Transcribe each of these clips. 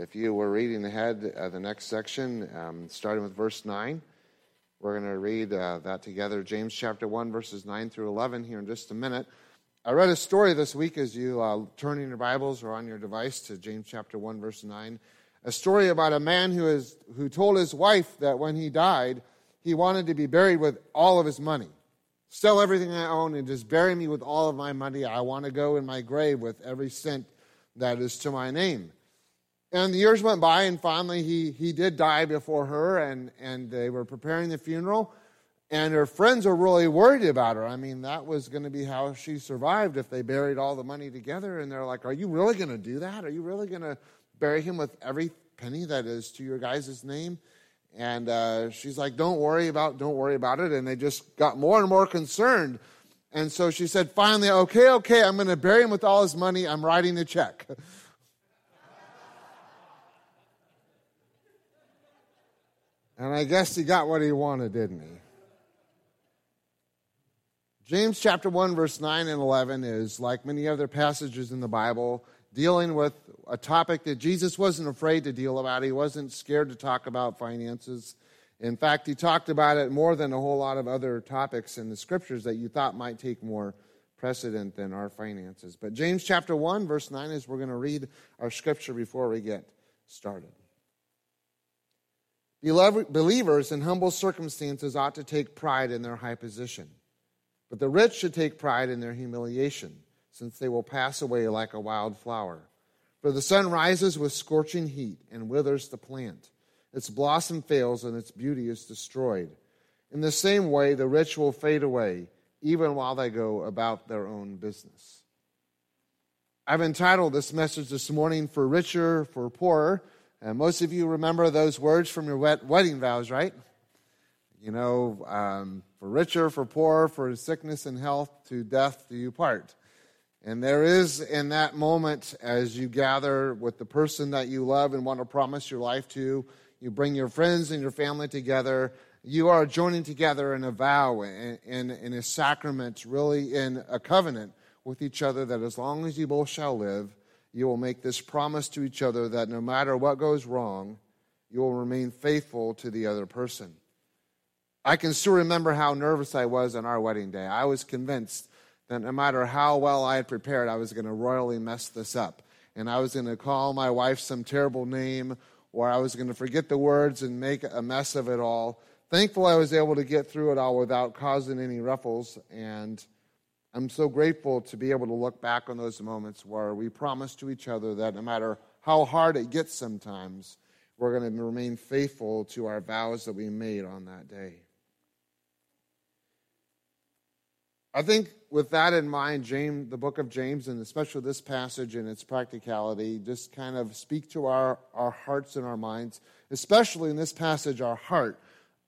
If you were reading ahead, uh, the next section, um, starting with verse 9, we're going to read uh, that together. James chapter 1, verses 9 through 11, here in just a minute. I read a story this week as you uh, turn in your Bibles or on your device to James chapter 1, verse 9. A story about a man who, is, who told his wife that when he died, he wanted to be buried with all of his money. Sell everything I own and just bury me with all of my money. I want to go in my grave with every cent that is to my name. And the years went by, and finally he, he did die before her, and, and they were preparing the funeral. And her friends were really worried about her. I mean, that was going to be how she survived if they buried all the money together. And they're like, Are you really going to do that? Are you really going to bury him with every penny that is to your guys' name? And uh, she's like, Don't worry about don't worry about it. And they just got more and more concerned. And so she said, finally, okay, okay, I'm going to bury him with all his money. I'm writing the check. And I guess he got what he wanted, didn't he? James chapter 1, verse 9 and 11 is, like many other passages in the Bible, dealing with a topic that Jesus wasn't afraid to deal about. He wasn't scared to talk about finances. In fact, he talked about it more than a whole lot of other topics in the scriptures that you thought might take more precedent than our finances. But James chapter 1, verse 9 is we're going to read our scripture before we get started. Believers in humble circumstances ought to take pride in their high position, but the rich should take pride in their humiliation, since they will pass away like a wild flower. For the sun rises with scorching heat and withers the plant. Its blossom fails and its beauty is destroyed. In the same way, the rich will fade away, even while they go about their own business. I've entitled this message this morning, For Richer, for Poorer and most of you remember those words from your wet wedding vows, right? You know, um, for richer, for poorer, for sickness and health, to death do you part. And there is in that moment, as you gather with the person that you love and want to promise your life to, you bring your friends and your family together. You are joining together in a vow, in, in, in a sacrament, really in a covenant with each other that as long as you both shall live, you will make this promise to each other that no matter what goes wrong, you will remain faithful to the other person. I can still remember how nervous I was on our wedding day. I was convinced that no matter how well I had prepared, I was going to royally mess this up. And I was going to call my wife some terrible name, or I was going to forget the words and make a mess of it all. Thankful I was able to get through it all without causing any ruffles and I'm so grateful to be able to look back on those moments where we promise to each other that no matter how hard it gets sometimes, we're going to remain faithful to our vows that we made on that day. I think with that in mind, James, the book of James, and especially this passage and its practicality, just kind of speak to our, our hearts and our minds, especially in this passage, our heart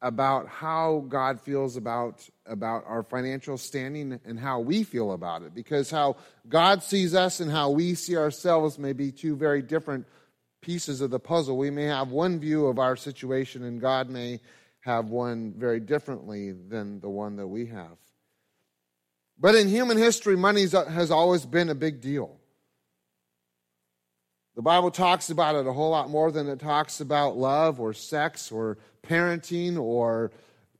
about how God feels about, about our financial standing and how we feel about it. Because how God sees us and how we see ourselves may be two very different pieces of the puzzle. We may have one view of our situation, and God may have one very differently than the one that we have. But in human history, money has always been a big deal. The Bible talks about it a whole lot more than it talks about love or sex or parenting or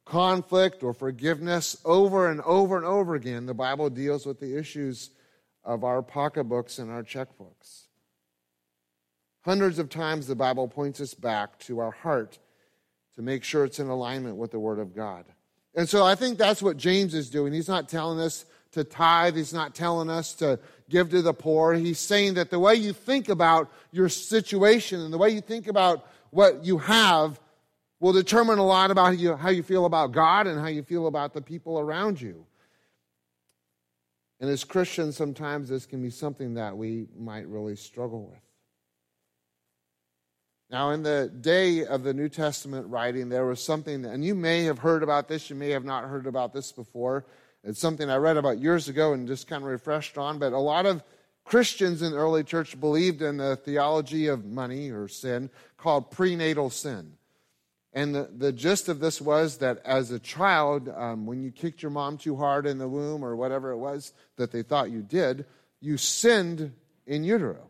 conflict or forgiveness. Over and over and over again, the Bible deals with the issues of our pocketbooks and our checkbooks. Hundreds of times, the Bible points us back to our heart to make sure it's in alignment with the Word of God. And so I think that's what James is doing. He's not telling us to tithe, he's not telling us to give to the poor. He's saying that the way you think about your situation and the way you think about what you have will determine a lot about how you, how you feel about God and how you feel about the people around you. And as Christians, sometimes this can be something that we might really struggle with. Now, in the day of the New Testament writing, there was something, and you may have heard about this, you may have not heard about this before. It's something I read about years ago and just kind of refreshed on, but a lot of Christians in the early church believed in the theology of money or sin called prenatal sin. And the, the gist of this was that as a child, um, when you kicked your mom too hard in the womb or whatever it was that they thought you did, you sinned in utero.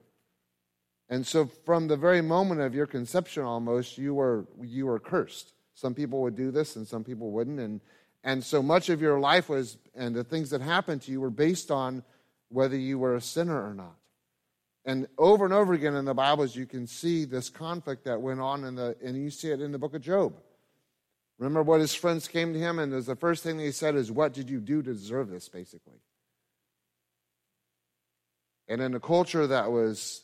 And so from the very moment of your conception almost, you were, you were cursed. Some people would do this and some people wouldn't. And, and so much of your life was, and the things that happened to you were based on whether you were a sinner or not. And over and over again in the Bibles, you can see this conflict that went on in the, and you see it in the book of Job. Remember what his friends came to him, and the first thing they said is, What did you do to deserve this, basically? And in a culture that was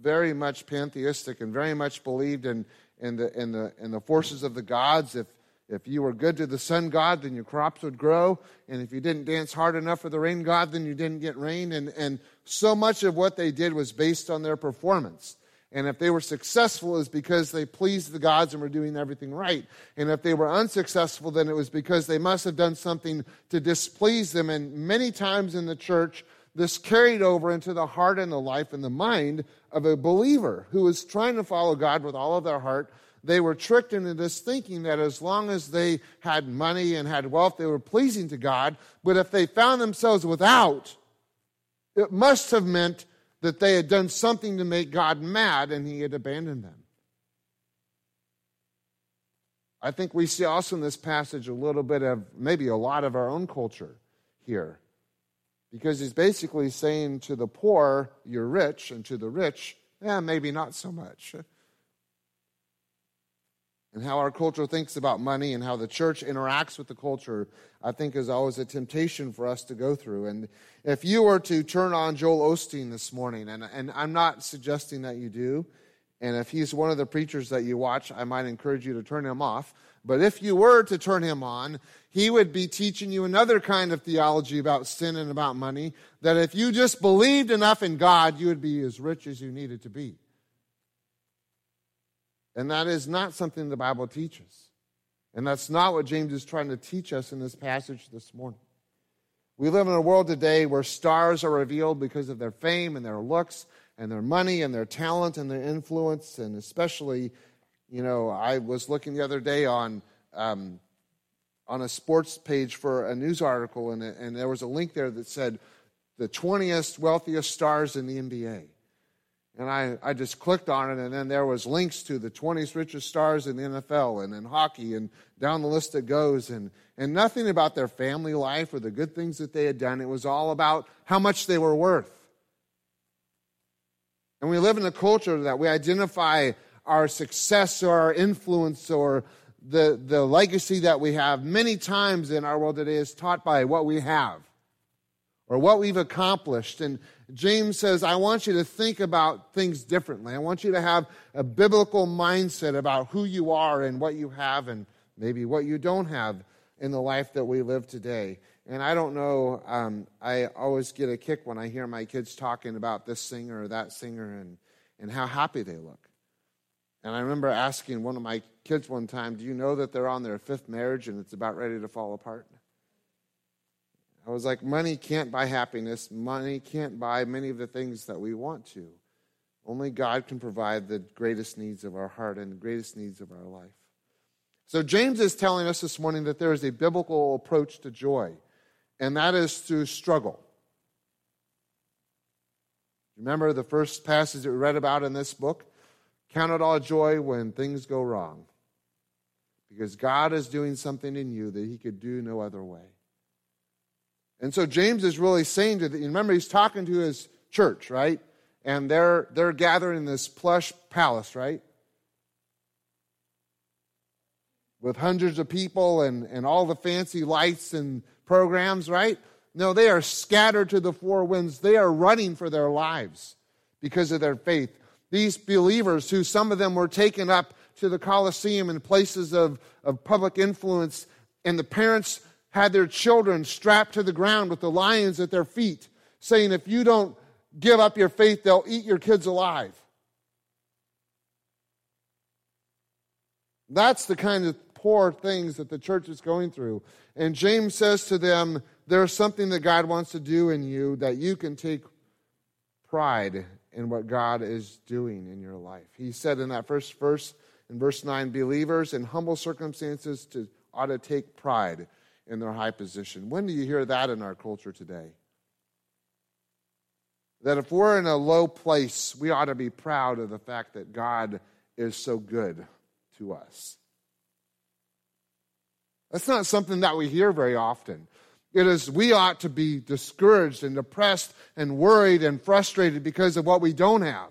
very much pantheistic and very much believed in, in, the, in, the, in the forces of the gods, if if you were good to the sun god, then your crops would grow. And if you didn't dance hard enough for the rain god, then you didn't get rain. And, and so much of what they did was based on their performance. And if they were successful, it was because they pleased the gods and were doing everything right. And if they were unsuccessful, then it was because they must have done something to displease them. And many times in the church, this carried over into the heart and the life and the mind of a believer who was trying to follow God with all of their heart, they were tricked into this thinking that as long as they had money and had wealth, they were pleasing to God. But if they found themselves without, it must have meant that they had done something to make God mad and he had abandoned them. I think we see also in this passage a little bit of maybe a lot of our own culture here. Because he's basically saying to the poor, you're rich, and to the rich, yeah, maybe not so much and how our culture thinks about money and how the church interacts with the culture, I think is always a temptation for us to go through. And if you were to turn on Joel Osteen this morning, and, and I'm not suggesting that you do, and if he's one of the preachers that you watch, I might encourage you to turn him off. But if you were to turn him on, he would be teaching you another kind of theology about sin and about money, that if you just believed enough in God, you would be as rich as you needed to be. And that is not something the Bible teaches. And that's not what James is trying to teach us in this passage this morning. We live in a world today where stars are revealed because of their fame and their looks and their money and their talent and their influence. And especially, you know, I was looking the other day on, um, on a sports page for a news article, and, and there was a link there that said the 20th wealthiest stars in the NBA. And I, I just clicked on it, and then there was links to the 20 richest stars in the NFL and in hockey, and down the list it goes. And, and nothing about their family life or the good things that they had done. It was all about how much they were worth. And we live in a culture that we identify our success or our influence or the, the legacy that we have many times in our world today is taught by what we have or what we've accomplished. And James says, I want you to think about things differently. I want you to have a biblical mindset about who you are and what you have and maybe what you don't have in the life that we live today. And I don't know, um, I always get a kick when I hear my kids talking about this singer or that singer and, and how happy they look. And I remember asking one of my kids one time, Do you know that they're on their fifth marriage and it's about ready to fall apart? I was like, money can't buy happiness. Money can't buy many of the things that we want to. Only God can provide the greatest needs of our heart and the greatest needs of our life. So, James is telling us this morning that there is a biblical approach to joy, and that is through struggle. Remember the first passage that we read about in this book? Count it all joy when things go wrong, because God is doing something in you that He could do no other way. And so James is really saying to the, remember he's talking to his church, right? And they're they're gathered in this plush palace, right? With hundreds of people and, and all the fancy lights and programs, right? No, they are scattered to the four winds. They are running for their lives because of their faith. These believers, who some of them were taken up to the Colosseum and places of, of public influence, and the parents had their children strapped to the ground with the lions at their feet, saying, If you don't give up your faith, they'll eat your kids alive. That's the kind of poor things that the church is going through. And James says to them, There's something that God wants to do in you that you can take pride in what God is doing in your life. He said in that first verse, in verse 9, believers in humble circumstances to, ought to take pride in their high position. When do you hear that in our culture today? that if we're in a low place, we ought to be proud of the fact that God is so good to us. That's not something that we hear very often. It is we ought to be discouraged and depressed and worried and frustrated because of what we don't have.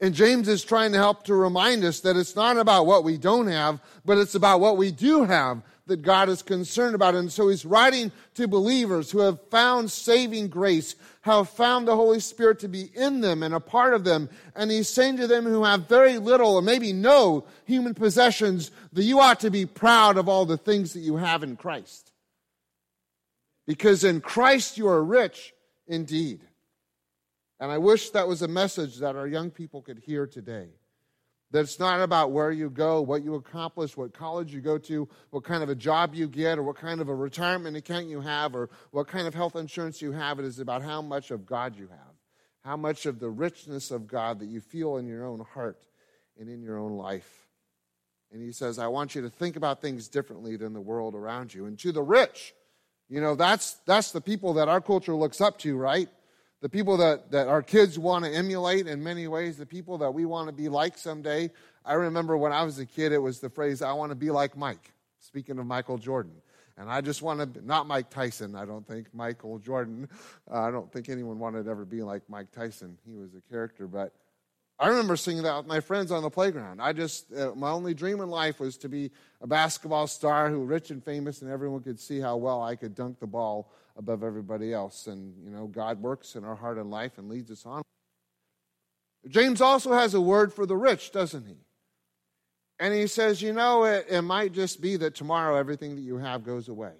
And James is trying to help to remind us that it's not about what we don't have, but it's about what we do have that God is concerned about. And so he's writing to believers who have found saving grace, have found the Holy Spirit to be in them and a part of them. And he's saying to them who have very little or maybe no human possessions that you ought to be proud of all the things that you have in Christ. Because in Christ you are rich indeed. And I wish that was a message that our young people could hear today. That it's not about where you go, what you accomplish, what college you go to, what kind of a job you get, or what kind of a retirement account you have, or what kind of health insurance you have. It is about how much of God you have, how much of the richness of God that you feel in your own heart and in your own life. And he says, I want you to think about things differently than the world around you. And to the rich, you know, that's, that's the people that our culture looks up to, right? The people that, that our kids want to emulate in many ways, the people that we want to be like someday. I remember when I was a kid, it was the phrase, I want to be like Mike, speaking of Michael Jordan. And I just want to, not Mike Tyson, I don't think, Michael Jordan. Uh, I don't think anyone wanted to ever be like Mike Tyson. He was a character, but I remember singing that with my friends on the playground. I just, uh, my only dream in life was to be a basketball star who rich and famous and everyone could see how well I could dunk the ball above everybody else. And, you know, God works in our heart and life and leads us on. James also has a word for the rich, doesn't he? And he says, you know, it, it might just be that tomorrow everything that you have goes away.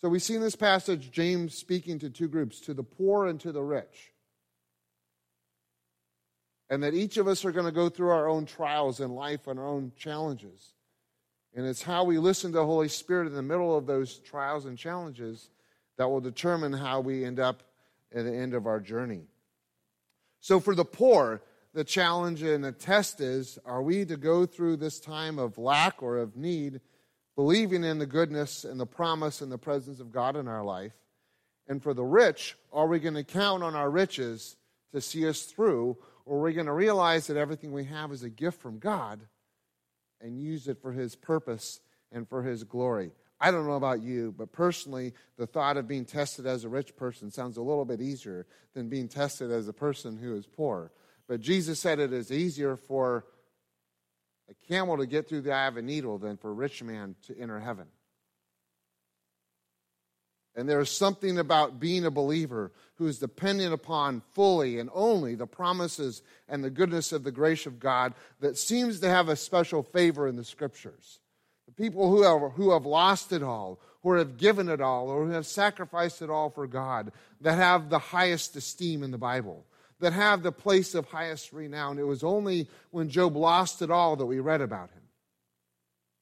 So we see in this passage James speaking to two groups, to the poor and to the rich. And that each of us are going to go through our own trials in life and our own challenges. And it's how we listen to the Holy Spirit in the middle of those trials and challenges that will determine how we end up at the end of our journey. So, for the poor, the challenge and the test is are we to go through this time of lack or of need, believing in the goodness and the promise and the presence of God in our life? And for the rich, are we going to count on our riches to see us through, or are we going to realize that everything we have is a gift from God? And use it for His purpose and for His glory. I don't know about you, but personally, the thought of being tested as a rich person sounds a little bit easier than being tested as a person who is poor. But Jesus said it is easier for a camel to get through the eye of a needle than for a rich man to enter heaven. And there is something about being a believer who is dependent upon fully and only the promises and the goodness of the grace of God that seems to have a special favor in the scriptures. The people who have, who have lost it all, who have given it all, or who have sacrificed it all for God, that have the highest esteem in the Bible, that have the place of highest renown. It was only when Job lost it all that we read about him.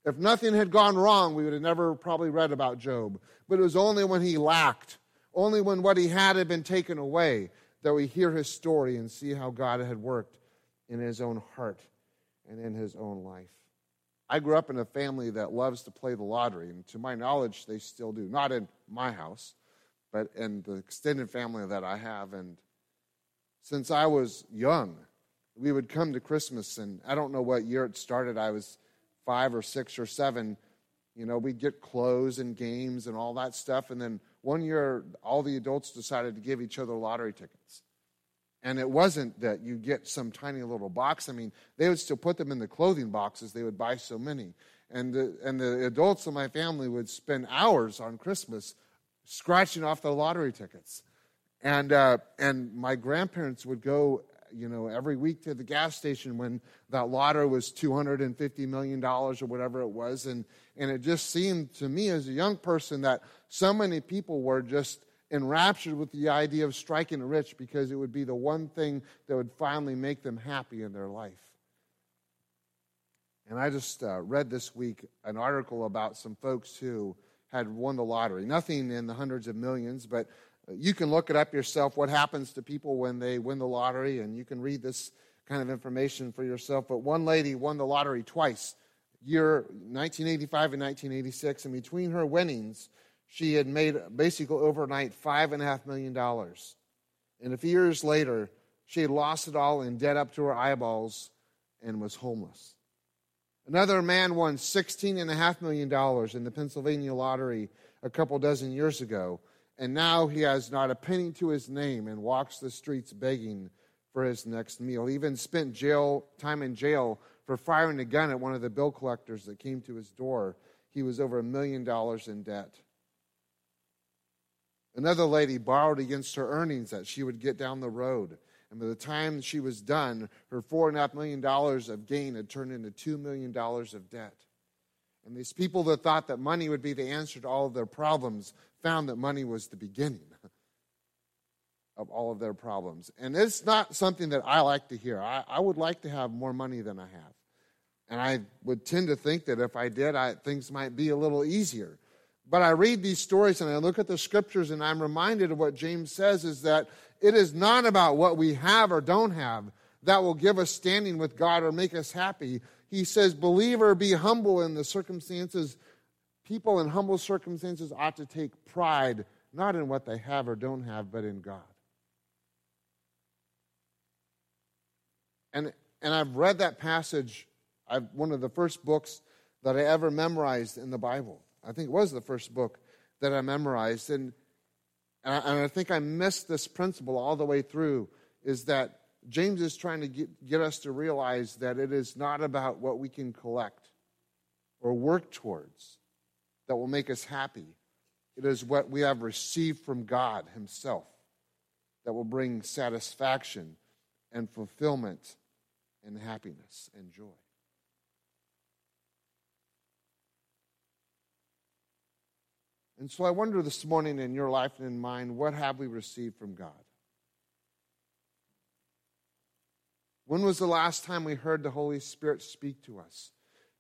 If nothing had gone wrong, we would have never probably read about Job. But it was only when he lacked, only when what he had had been taken away, that we hear his story and see how God had worked in his own heart and in his own life. I grew up in a family that loves to play the lottery, and to my knowledge, they still do. Not in my house, but in the extended family that I have. And since I was young, we would come to Christmas, and I don't know what year it started. I was five or six or seven, you know, we'd get clothes and games and all that stuff. And then one year, all the adults decided to give each other lottery tickets. And it wasn't that you get some tiny little box. I mean, they would still put them in the clothing boxes. They would buy so many. And the, and the adults in my family would spend hours on Christmas scratching off the lottery tickets. And, uh, and my grandparents would go you know, every week to the gas station when that lottery was $250 million or whatever it was. And, and it just seemed to me as a young person that so many people were just enraptured with the idea of striking rich because it would be the one thing that would finally make them happy in their life. And I just uh, read this week an article about some folks who had won the lottery. Nothing in the hundreds of millions, but you can look it up yourself what happens to people when they win the lottery, and you can read this kind of information for yourself. But one lady won the lottery twice, year 1985 and 1986, and between her winnings, she had made basically overnight five and a half million dollars. And a few years later, she had lost it all in debt up to her eyeballs and was homeless. Another man won $16.5 million in the Pennsylvania lottery a couple dozen years ago, and now he has not a penny to his name and walks the streets begging for his next meal. He even spent jail time in jail for firing a gun at one of the bill collectors that came to his door. He was over a million dollars in debt. Another lady borrowed against her earnings that she would get down the road. And by the time she was done, her $4.5 million of gain had turned into $2 million of debt. And these people that thought that money would be the answer to all of their problems found that money was the beginning of all of their problems. And it's not something that I like to hear. I, I would like to have more money than I have. And I would tend to think that if I did, I, things might be a little easier. But I read these stories and I look at the scriptures and I'm reminded of what James says is that it is not about what we have or don't have that will give us standing with God or make us happy. He says, Believer, be humble in the circumstances. People in humble circumstances ought to take pride not in what they have or don't have, but in God. And, and I've read that passage, I've, one of the first books that I ever memorized in the Bible. I think it was the first book that I memorized. And, and, I, and I think I missed this principle all the way through is that James is trying to get, get us to realize that it is not about what we can collect or work towards that will make us happy. It is what we have received from God Himself that will bring satisfaction and fulfillment and happiness and joy. And so I wonder this morning in your life and in mine, what have we received from God? When was the last time we heard the Holy Spirit speak to us?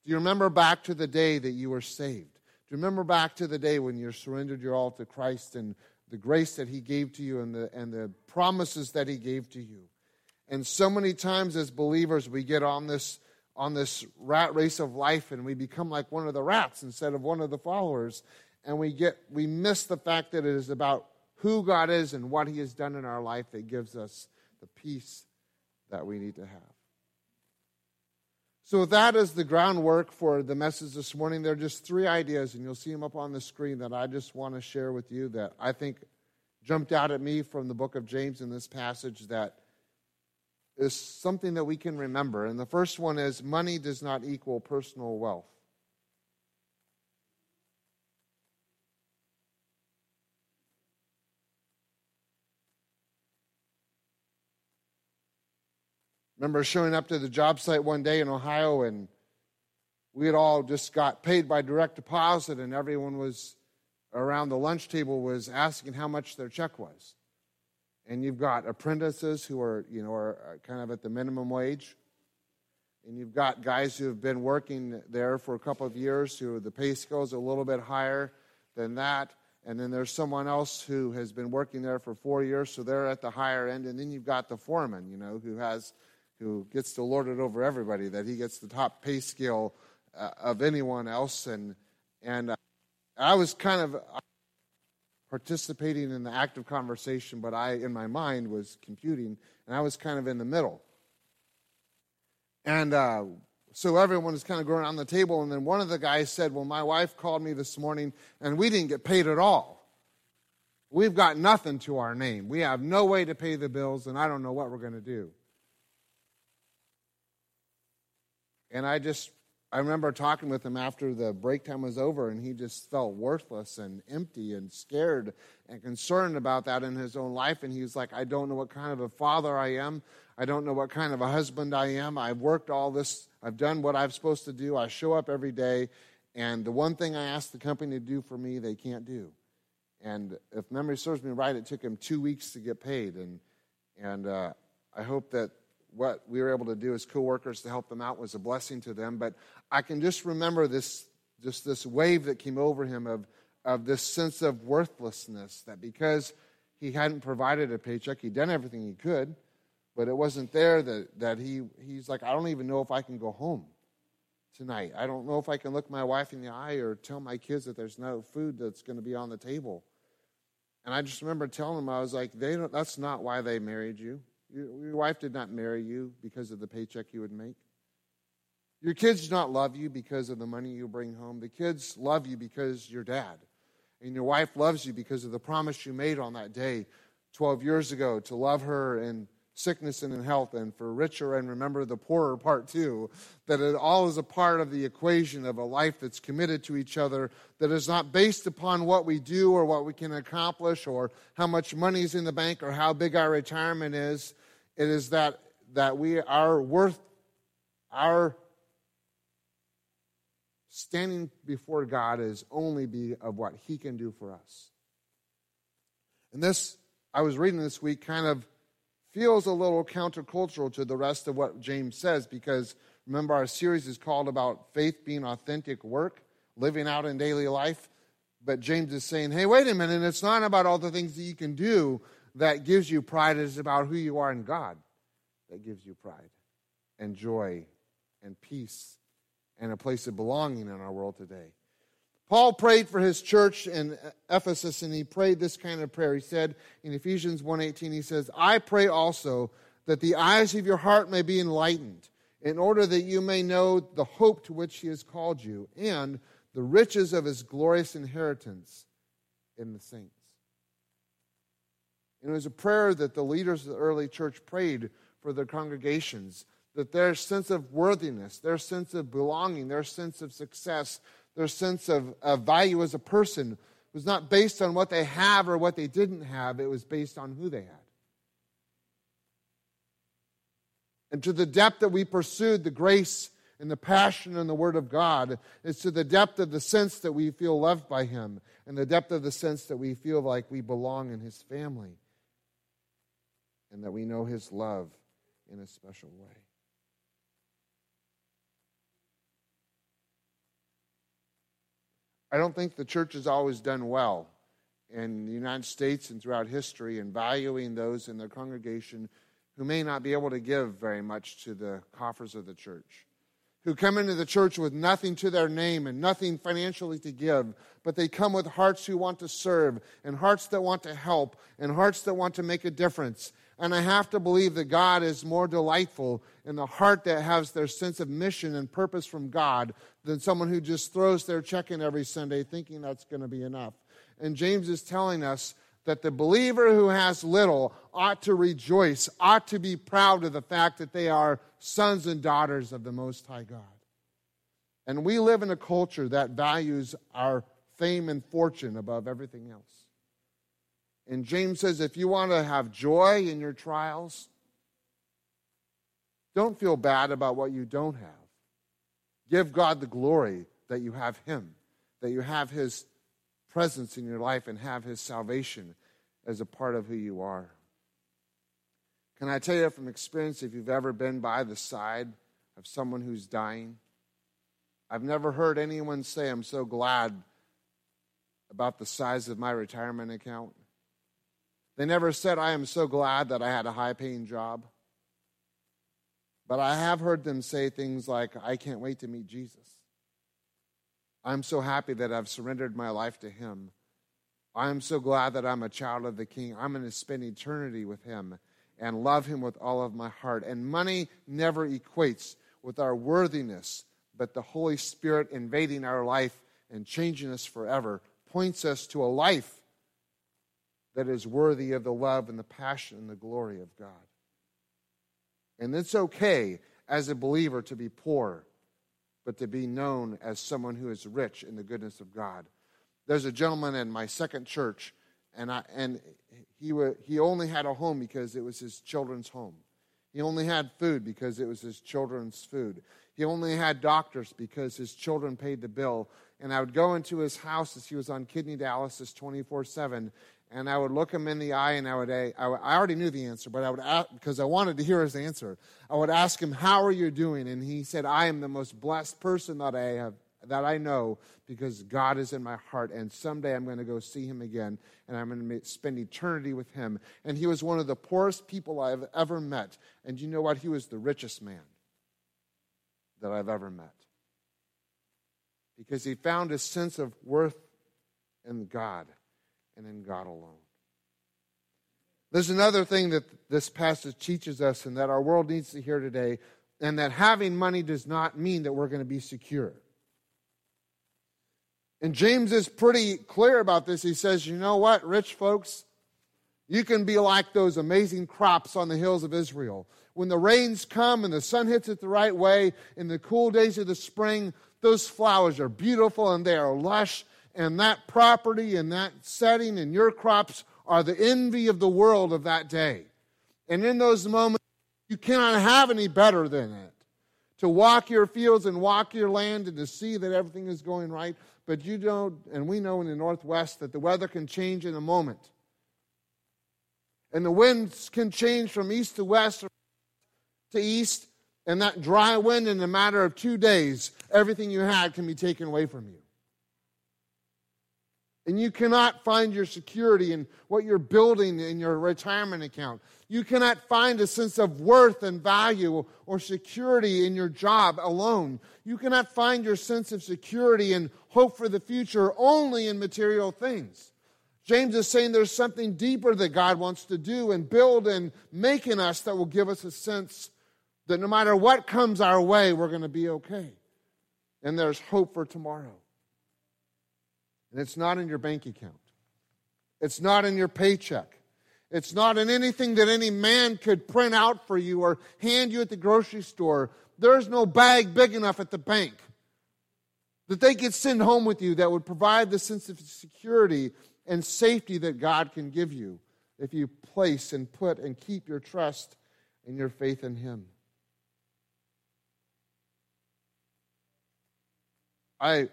Do you remember back to the day that you were saved? Do you remember back to the day when you surrendered your all to Christ and the grace that He gave to you and the, and the promises that He gave to you? And so many times as believers, we get on this, on this rat race of life and we become like one of the rats instead of one of the followers. And we, get, we miss the fact that it is about who God is and what He has done in our life that gives us the peace that we need to have. So, that is the groundwork for the message this morning. There are just three ideas, and you'll see them up on the screen that I just want to share with you that I think jumped out at me from the book of James in this passage that is something that we can remember. And the first one is money does not equal personal wealth. Remember showing up to the job site one day in Ohio and we had all just got paid by direct deposit and everyone was around the lunch table was asking how much their check was and you've got apprentices who are, you know, are kind of at the minimum wage. And you've got guys who have been working there for a couple of years who the pay scale is a little bit higher than that. And then there's someone else who has been working there for four years, so they're at the higher end. And then you've got the foreman, you know, who has, who gets to lord it over everybody, that he gets the top pay scale uh, of anyone else. And and uh, I was kind of participating in the active conversation, but I, in my mind, was computing, and I was kind of in the middle. And uh, so everyone was kind of going around the table, and then one of the guys said, Well, my wife called me this morning, and we didn't get paid at all. We've got nothing to our name. We have no way to pay the bills, and I don't know what we're going to do. And I just I remember talking with him after the break time was over, and he just felt worthless and empty and scared and concerned about that in his own life. And he was like, I don't know what kind of a father I am. I don't know what kind of a husband I am. I've worked all this, I've done what I'm supposed to do. I show up every day, and the one thing I asked the company to do for me, they can't do. And if memory serves me right, it took him two weeks to get paid. And, and uh, I hope that what we were able to do as co-workers to help them out was a blessing to them. But I can just remember this, just this wave that came over him of, of this sense of worthlessness that because he hadn't provided a paycheck, he'd done everything he could, but it wasn't there that, that he, he's like, I don't even know if I can go home. tonight. I don't know if I can look my wife in the eye or tell my kids that there's no food that's going to be on the table. And I just remember telling him, I was like, they don't, that's not why they married you. Your, wife did not marry you because of the paycheck you would make. Your kids do not love you because of the money you bring home. The kids love you because you're dad. And your wife loves you because of the promise you made on that day 12 years ago to love her in sickness and in health, and for richer and remember the poorer part too. That it all is a part of the equation of a life that's committed to each other, that is not based upon what we do or what we can accomplish or how much money is in the bank or how big our retirement is. It is that, that we are worth our standing before God is only be of what He can do for us. And this, I was reading this week, kind of feels a little countercultural to the rest of what James says because remember, our series is called about faith being authentic work, living out in daily life. But James is saying, hey, wait a minute, it's not about all the things that you can do that gives you pride, it's about who you are in God that gives you pride and joy and peace and a place of belonging in our world today. Paul prayed for his church in Ephesus and he prayed this kind of prayer. He said in Ephesians 1:18 he says, "I pray also that the eyes of your heart may be enlightened, in order that you may know the hope to which he has called you and the riches of his glorious inheritance in the saints." And it was a prayer that the leaders of the early church prayed for their congregations, that their sense of worthiness, their sense of belonging, their sense of success their sense of, of value as a person was not based on what they have or what they didn't have, it was based on who they had. And to the depth that we pursued the grace and the passion and the Word of God is to the depth of the sense that we feel loved by Him and the depth of the sense that we feel like we belong in His family and that we know His love in a special way. I don't think the church has always done well in the United States and throughout history in valuing those in their congregation who may not be able to give very much to the coffers of the church, who come into the church with nothing to their name and nothing financially to give, but they come with hearts who want to serve and hearts that want to help and hearts that want to make a difference. And I have to believe that God is more delightful in the heart that has their sense of mission and purpose from God than someone who just throws their check in every Sunday thinking that's going to be enough. And James is telling us that the believer who has little ought to rejoice, ought to be proud of the fact that they are sons and daughters of the Most High God. And we live in a culture that values our fame and fortune above everything else. And James says if you want to have joy in your trials, don't feel bad about what you don't have. Give God the glory that you have Him, that you have His presence in your life and have His salvation as a part of who you are. Can I tell you from experience if you've ever been by the side of someone who's dying? I've never heard anyone say, I'm so glad about the size of my retirement account. They never said, I am so glad that I had a high paying job. But I have heard them say things like, I can't wait to meet Jesus. I'm so happy that I've surrendered my life to Him. I'm so glad that I'm a child of the King. I'm going to spend eternity with Him and love Him with all of my heart. And money never equates with our worthiness, but the Holy Spirit invading our life and changing us forever points us to a life that is worthy of the love and the passion and the glory of God. And it's okay as a believer to be poor, but to be known as someone who is rich in the goodness of God. There's a gentleman in my second church, and, I, and he, he only had a home because it was his children's home. He only had food because it was his children's food. He only had doctors because his children paid the bill. And I would go into his house as he was on kidney dialysis 24 7, and I would look him in the eye and I would, I, I already knew the answer, but I would ask, because I wanted to hear his answer. I would ask him, how are you doing? And he said, I am the most blessed person that I have, that I know because God is in my heart. And someday I'm going to go see him again and I'm going to spend eternity with him. And he was one of the poorest people I've ever met. And you know what? He was the richest man that I've ever met. because he found a sense of worth in God and in God alone. There's another thing that this passage teaches us and that our world needs to hear today, and that having money does not mean that we're going to be secure. And James is pretty clear about this. He says, You know what, rich folks? You can be like those amazing crops on the hills of Israel. When the rains come and the sun hits it the right way in the cool days of the spring, those flowers are beautiful and they are lush. And that property and that setting and your crops are the envy of the world of that day. And in those moments, you cannot have any better than it. To walk your fields and walk your land and to see that everything is going right. But you don't, and we know in the Northwest that the weather can change in a moment. And the winds can change from east to west to east. And that dry wind, in a matter of two days, everything you had can be taken away from you. And you cannot find your security in what you're building in your retirement account. You cannot find a sense of worth and value or security in your job alone. You cannot find your sense of security and hope for the future only in material things. James is saying there's something deeper that God wants to do and build and make in us that will give us a sense that no matter what comes our way, we're going to be okay. And there's hope for tomorrow. And it's not in your bank account, it's not in your paycheck. It's not in anything that any man could print out for you or hand you at the grocery store. There's no bag big enough at the bank that they could send home with you that would provide the sense of security and safety that God can give you if you place and put and keep your trust and your faith in Him. I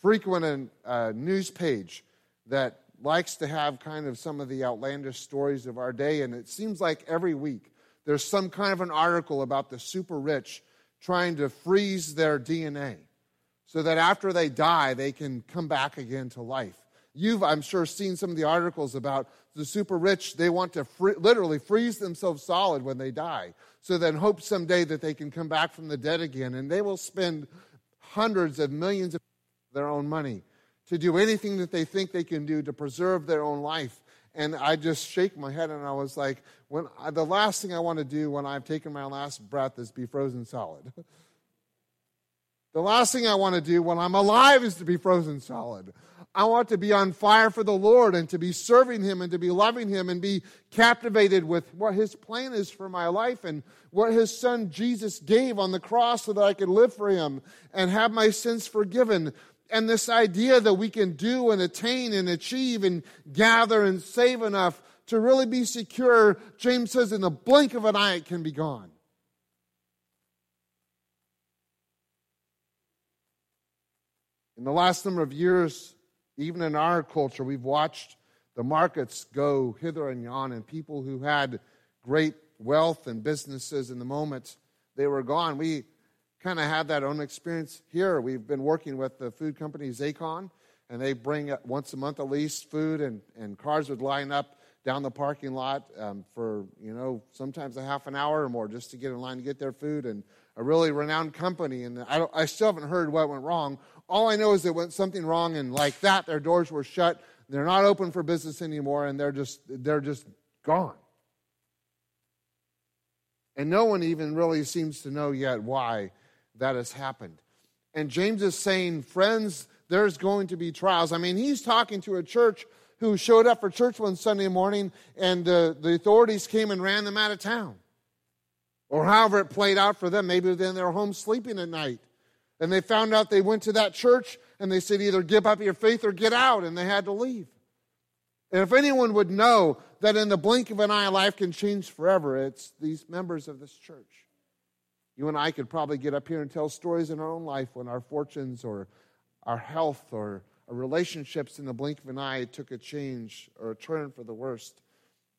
frequent a, news page that likes to have kind of some of the outlandish stories of our day, and it seems like every week there's some kind of an article about the super rich trying to freeze their DNA so that after they die, they can come back again to life. You've, I'm sure, seen some of the articles about the super rich. They want to free, literally freeze themselves solid when they die, so then hope someday that they can come back from the dead again. And they will spend hundreds of millions of their own money to do anything that they think they can do to preserve their own life. And I just shake my head and I was like, when I, the last thing I want to do when I've taken my last breath is be frozen solid. the last thing I want to do when I'm alive is to be frozen solid. I want to be on fire for the Lord and to be serving Him and to be loving Him and be captivated with what His plan is for my life and what His Son Jesus gave on the cross so that I could live for Him and have my sins forgiven. And this idea that we can do and attain and achieve and gather and save enough to really be secure, James says, in the blink of an eye, it can be gone. In the last number of years, even in our culture, we've watched the markets go hither and yon, and people who had great wealth and businesses in the moment they were gone. We kind of had that own experience here. We've been working with the food company Zaycon, and they bring once a month at least food, and, and cars would line up down the parking lot um, for, you know, sometimes a half an hour or more just to get in line to get their food. And a really renowned company, and I, I still haven't heard what went wrong all I know is that went something wrong, and like that, their doors were shut. They're not open for business anymore, and they're just they're just gone. And no one even really seems to know yet why that has happened. And James is saying, friends, there's going to be trials. I mean, he's talking to a church who showed up for church one Sunday morning, and uh, the authorities came and ran them out of town. Or however it played out for them. Maybe then they were home sleeping at night. And they found out they went to that church and they said, either give up your faith or get out, and they had to leave. And if anyone would know that in the blink of an eye, life can change forever, it's these members of this church. You and I could probably get up here and tell stories in our own life when our fortunes or our health or our relationships in the blink of an eye took a change or a turn for the worst.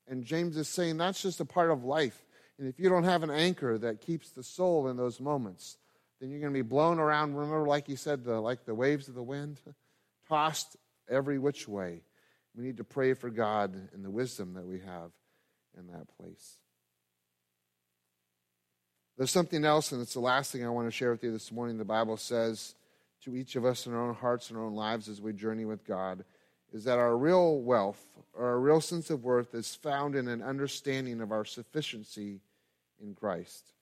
And James is saying that's just a part of life. And if you don't have an anchor that keeps the soul in those moments, then you're going to be blown around. Remember, like he said, the, like the waves of the wind, tossed every which way. We need to pray for God and the wisdom that we have in that place. There's something else, and it's the last thing I want to share with you this morning. The Bible says to each of us in our own hearts and our own lives as we journey with God is that our real wealth or our real sense of worth is found in an understanding of our sufficiency in Christ.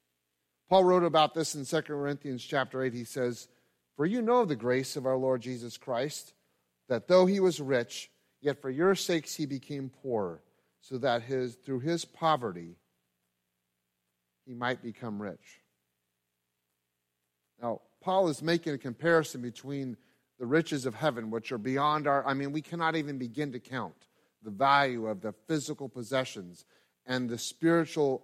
Paul wrote about this in 2 Corinthians chapter 8. He says, For you know the grace of our Lord Jesus Christ, that though he was rich, yet for your sakes he became poor, so that his, through his poverty he might become rich. Now, Paul is making a comparison between the riches of heaven, which are beyond our, I mean, we cannot even begin to count the value of the physical possessions and the spiritual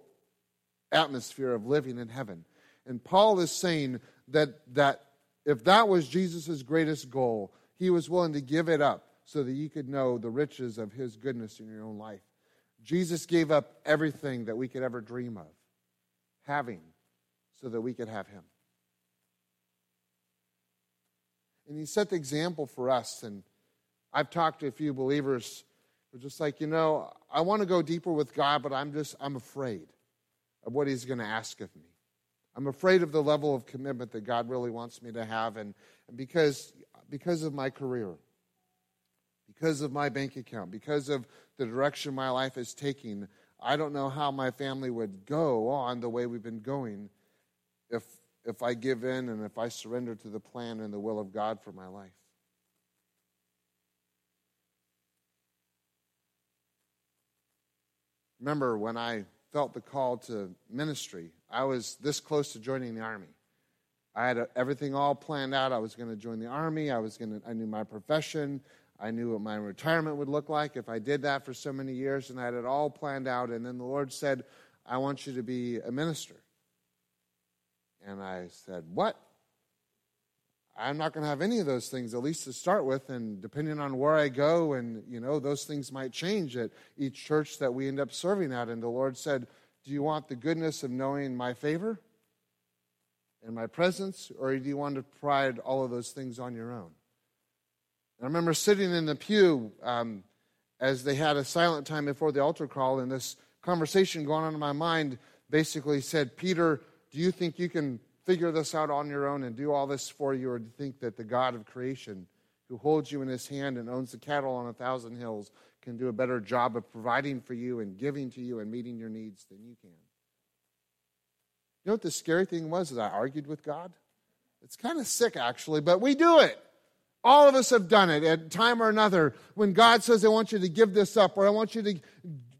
atmosphere of living in heaven. And Paul is saying that, that if that was Jesus' greatest goal, he was willing to give it up so that you could know the riches of his goodness in your own life. Jesus gave up everything that we could ever dream of having so that we could have him. And he set the example for us. And I've talked to a few believers who are just like, you know, I want to go deeper with God, but I'm just, I'm afraid of what he's going to ask of me. I'm afraid of the level of commitment that God really wants me to have. And, and because, because of my career, because of my bank account, because of the direction my life is taking, I don't know how my family would go on the way we've been going if if I give in and if I surrender to the plan and the will of God for my life. Remember when I felt the call to ministry, I was this close to joining the army. I had everything all planned out. I was going to join the army. I was going to I knew my profession. I knew what my retirement would look like if I did that for so many years and I had it all planned out and then the Lord said, "I want you to be a minister." And I said, What? I'm not going to have any of those things, at least to start with. And depending on where I go, and, you know, those things might change at each church that we end up serving at. And the Lord said, Do you want the goodness of knowing my favor and my presence, or do you want to pride all of those things on your own? I remember sitting in the pew um, as they had a silent time before the altar call, and this conversation going on in my mind basically said, Peter, do you think you can figure this out on your own and do all this for you, or do you think that the God of creation, who holds you in his hand and owns the cattle on a thousand hills, can do a better job of providing for you and giving to you and meeting your needs than you can? You know what the scary thing was is I argued with God? It's kind of sick, actually, but we do it. All of us have done it at time or another. When God says, I want you to give this up, or I want you to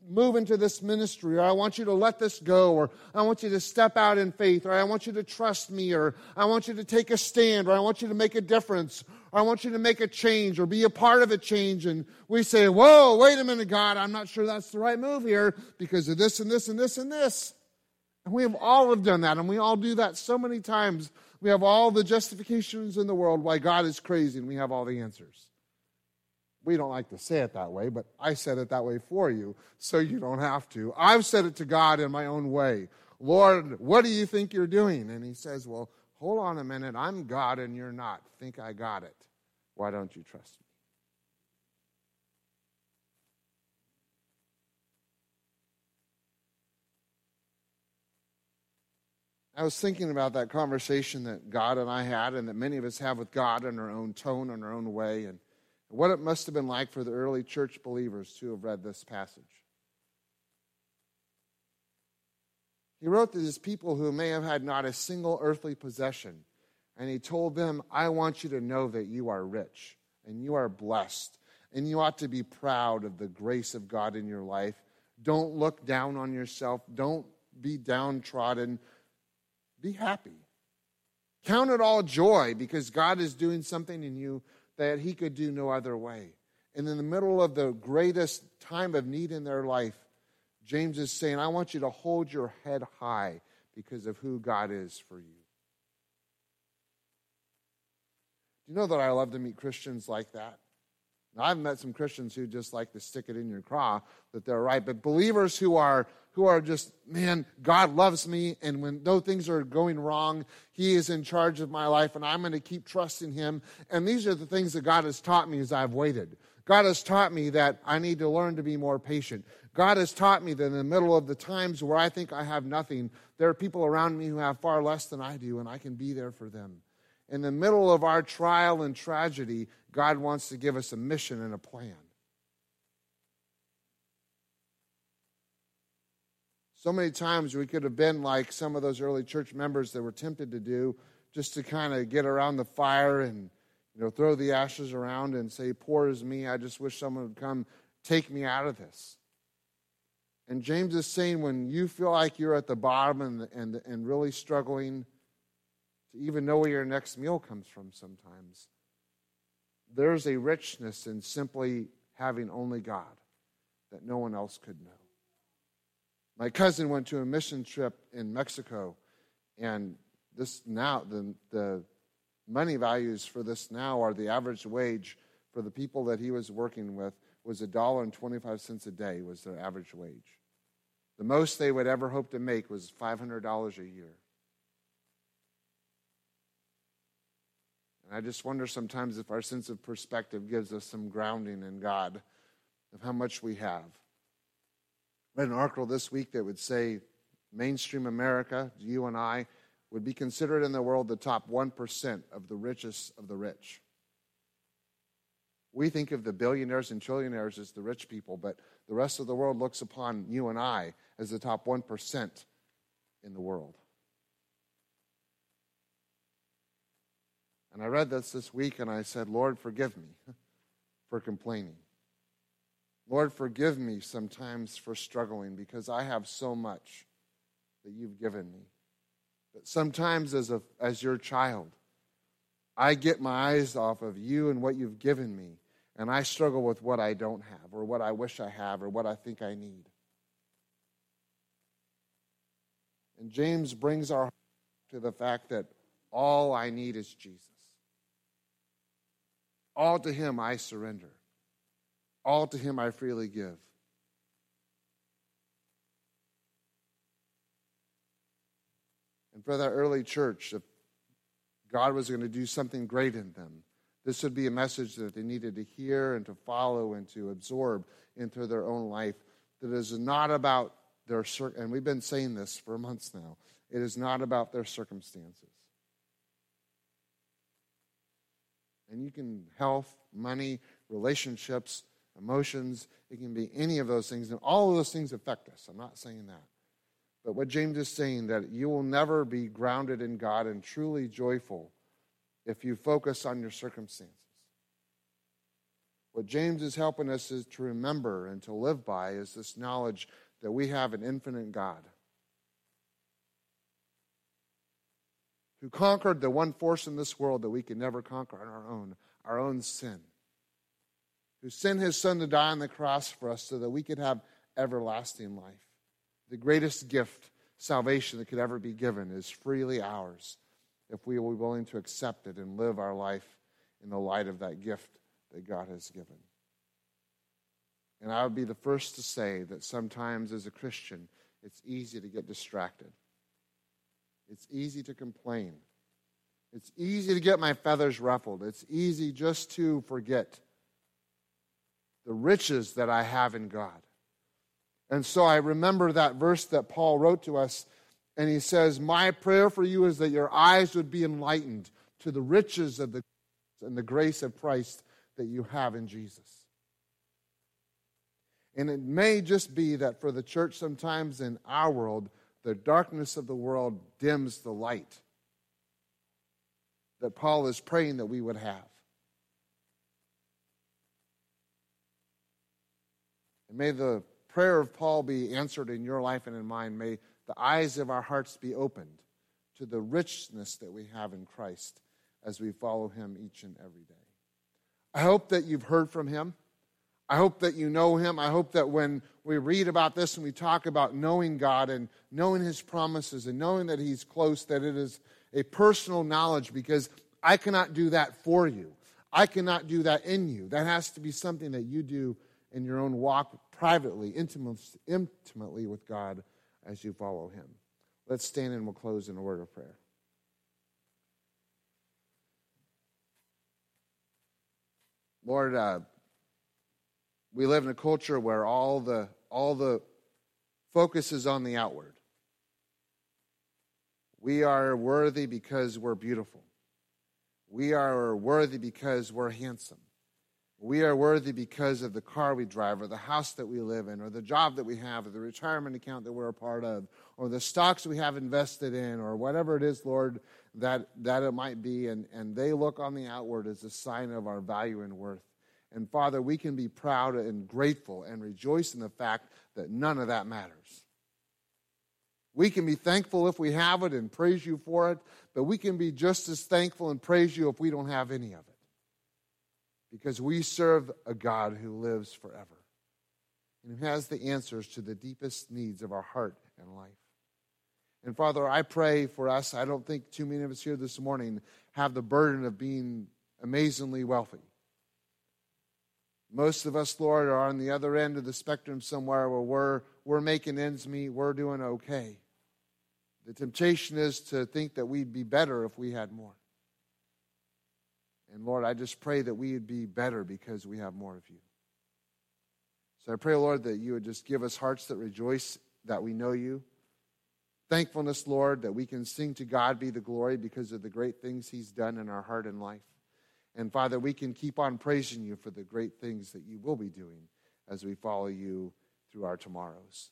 move into this ministry, or I want you to let this go, or I want you to step out in faith, or I want you to trust me, or I want you to take a stand, or I want you to make a difference, or I want you to make a change, or be a part of a change. And we say, Whoa, wait a minute, God, I'm not sure that's the right move here because of this and this and this and this. And we have all have done that, and we all do that so many times. We have all the justifications in the world why God is crazy, and we have all the answers. We don't like to say it that way, but I said it that way for you, so you don't have to. I've said it to God in my own way. Lord, what do you think you're doing? And he says, Well, hold on a minute. I'm God and you're not. Think I got it. Why don't you trust me? I was thinking about that conversation that God and I had, and that many of us have with God in our own tone, in our own way. And what it must have been like for the early church believers to have read this passage. He wrote to his people who may have had not a single earthly possession, and he told them, I want you to know that you are rich and you are blessed, and you ought to be proud of the grace of God in your life. Don't look down on yourself, don't be downtrodden. Be happy. Count it all joy because God is doing something in you that he could do no other way. And in the middle of the greatest time of need in their life, James is saying, I want you to hold your head high because of who God is for you. Do you know that I love to meet Christians like that? Now, I've met some Christians who just like to stick it in your craw that they're right, but believers who are who are just, man, God loves me, and when though things are going wrong, He is in charge of my life, and I'm going to keep trusting Him. And these are the things that God has taught me as I've waited. God has taught me that I need to learn to be more patient. God has taught me that in the middle of the times where I think I have nothing, there are people around me who have far less than I do, and I can be there for them. in the middle of our trial and tragedy, God wants to give us a mission and a plan. So many times we could have been like some of those early church members that were tempted to do, just to kind of get around the fire and you know throw the ashes around and say, "Poor is me. I just wish someone would come take me out of this." And James is saying, when you feel like you're at the bottom and and and really struggling to even know where your next meal comes from, sometimes there's a richness in simply having only God that no one else could know. My cousin went to a mission trip in Mexico, and this now, the, the money values for this now are the average wage for the people that he was working with was a dollar and 25 cents a day was their average wage. The most they would ever hope to make was $500 a year. And I just wonder sometimes if our sense of perspective gives us some grounding in God of how much we have read an article this week that would say mainstream America, you and I, would be considered in the world the top 1% of the richest of the rich. We think of the billionaires and trillionaires as the rich people, but the rest of the world looks upon you and I as the top 1% in the world. And I read this this week and I said, Lord, forgive me for complaining. Lord, forgive me sometimes for struggling because I have so much that you've given me. But sometimes, as, a, as your child, I get my eyes off of you and what you've given me, and I struggle with what I don't have, or what I wish I have, or what I think I need. And James brings our to the fact that all I need is Jesus. All to Him I surrender. All to him I freely give. And for that early church, if God was going to do something great in them, this would be a message that they needed to hear and to follow and to absorb into their own life. That is not about their, and we've been saying this for months now, it is not about their circumstances. And you can health, money, relationships, emotions, it can be any of those things. And all of those things affect us. I'm not saying that. But what James is saying that you will never be grounded in God and truly joyful if you focus on your circumstances. What James is helping us is to remember and to live by is this knowledge that we have an infinite God who conquered the one force in this world that we can never conquer on our own, our own sin who sent his son to die on the cross for us so that we could have everlasting life. The greatest gift, salvation that could ever be given, is freely ours if we will be willing to accept it and live our life in the light of that gift that God has given. And I would be the first to say that sometimes as a Christian, it's easy to get distracted. It's easy to complain. It's easy to get my feathers ruffled. It's easy just to forget the riches that I have in God. And so I remember that verse that Paul wrote to us, and he says, My prayer for you is that your eyes would be enlightened to the riches of the and the grace of Christ that you have in Jesus. And it may just be that for the church, sometimes in our world, the darkness of the world dims the light that Paul is praying that we would have. And may the prayer of Paul be answered in your life and in mine. May the eyes of our hearts be opened to the richness that we have in Christ as we follow him each and every day. I hope that you've heard from him. I hope that you know him. I hope that when we read about this and we talk about knowing God and knowing his promises and knowing that he's close, that it is a personal knowledge because I cannot do that for you. I cannot do that in you. That has to be something that you do in your own walk privately, intimately with God as you follow Him. Let's stand and we'll close in a word of prayer. Lord, uh, we live in a culture where all the all the focus is on the outward. We are worthy because we're beautiful. We are worthy because we're handsome. We are worthy because of the car we drive, or the house that we live in, or the job that we have, or the retirement account that we're a part of, or the stocks we have invested in, or whatever it is, Lord, that, that it might be. And, and they look on the outward as a sign of our value and worth. And Father, we can be proud and grateful and rejoice in the fact that none of that matters. We can be thankful if we have it and praise you for it, but we can be just as thankful and praise you if we don't have any of it because we serve a God who lives forever and who has the answers to the deepest needs of our heart and life. And Father, I pray for us. I don't think too many of us here this morning have the burden of being amazingly wealthy. Most of us, Lord, are on the other end of the spectrum somewhere where we're, we're making ends meet, we're doing okay. The temptation is to think that we'd be better if we had more. And Lord, I just pray that we would be better because we have more of you. So I pray, Lord, that you would just give us hearts that rejoice that we know you. Thankfulness, Lord, that we can sing to God be the glory because of the great things he's done in our heart and life. And Father, we can keep on praising you for the great things that you will be doing as we follow you through our tomorrows.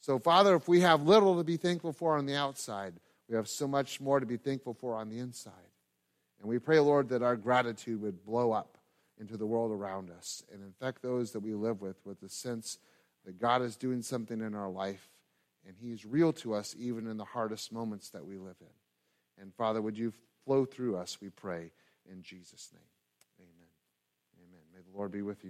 So, Father, if we have little to be thankful for on the outside, we have so much more to be thankful for on the inside. And we pray, Lord, that our gratitude would blow up into the world around us and infect those that we live with with the sense that God is doing something in our life and He is real to us even in the hardest moments that we live in. And Father, would you flow through us, we pray, in Jesus' name. Amen. Amen. May the Lord be with you.